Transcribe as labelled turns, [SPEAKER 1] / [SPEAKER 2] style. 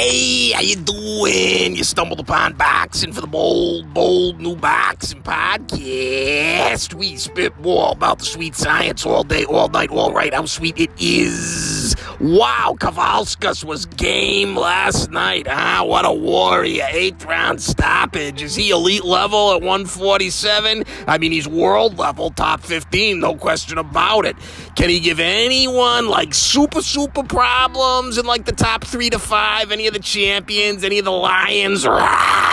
[SPEAKER 1] Hey, how you doing? You stumbled upon boxing for the bold, bold new boxing podcast. We spitball about the sweet science all day, all night, all right. How sweet it is. Wow, Kavaliauskas was game last night. Ah, what a warrior. Eighth round stoppage. Is he elite level at 147? I mean, he's world level, top 15, no question about it. Can he give anyone like super, super problems in like the top three to five? Any of the champions? Any of the lions? No.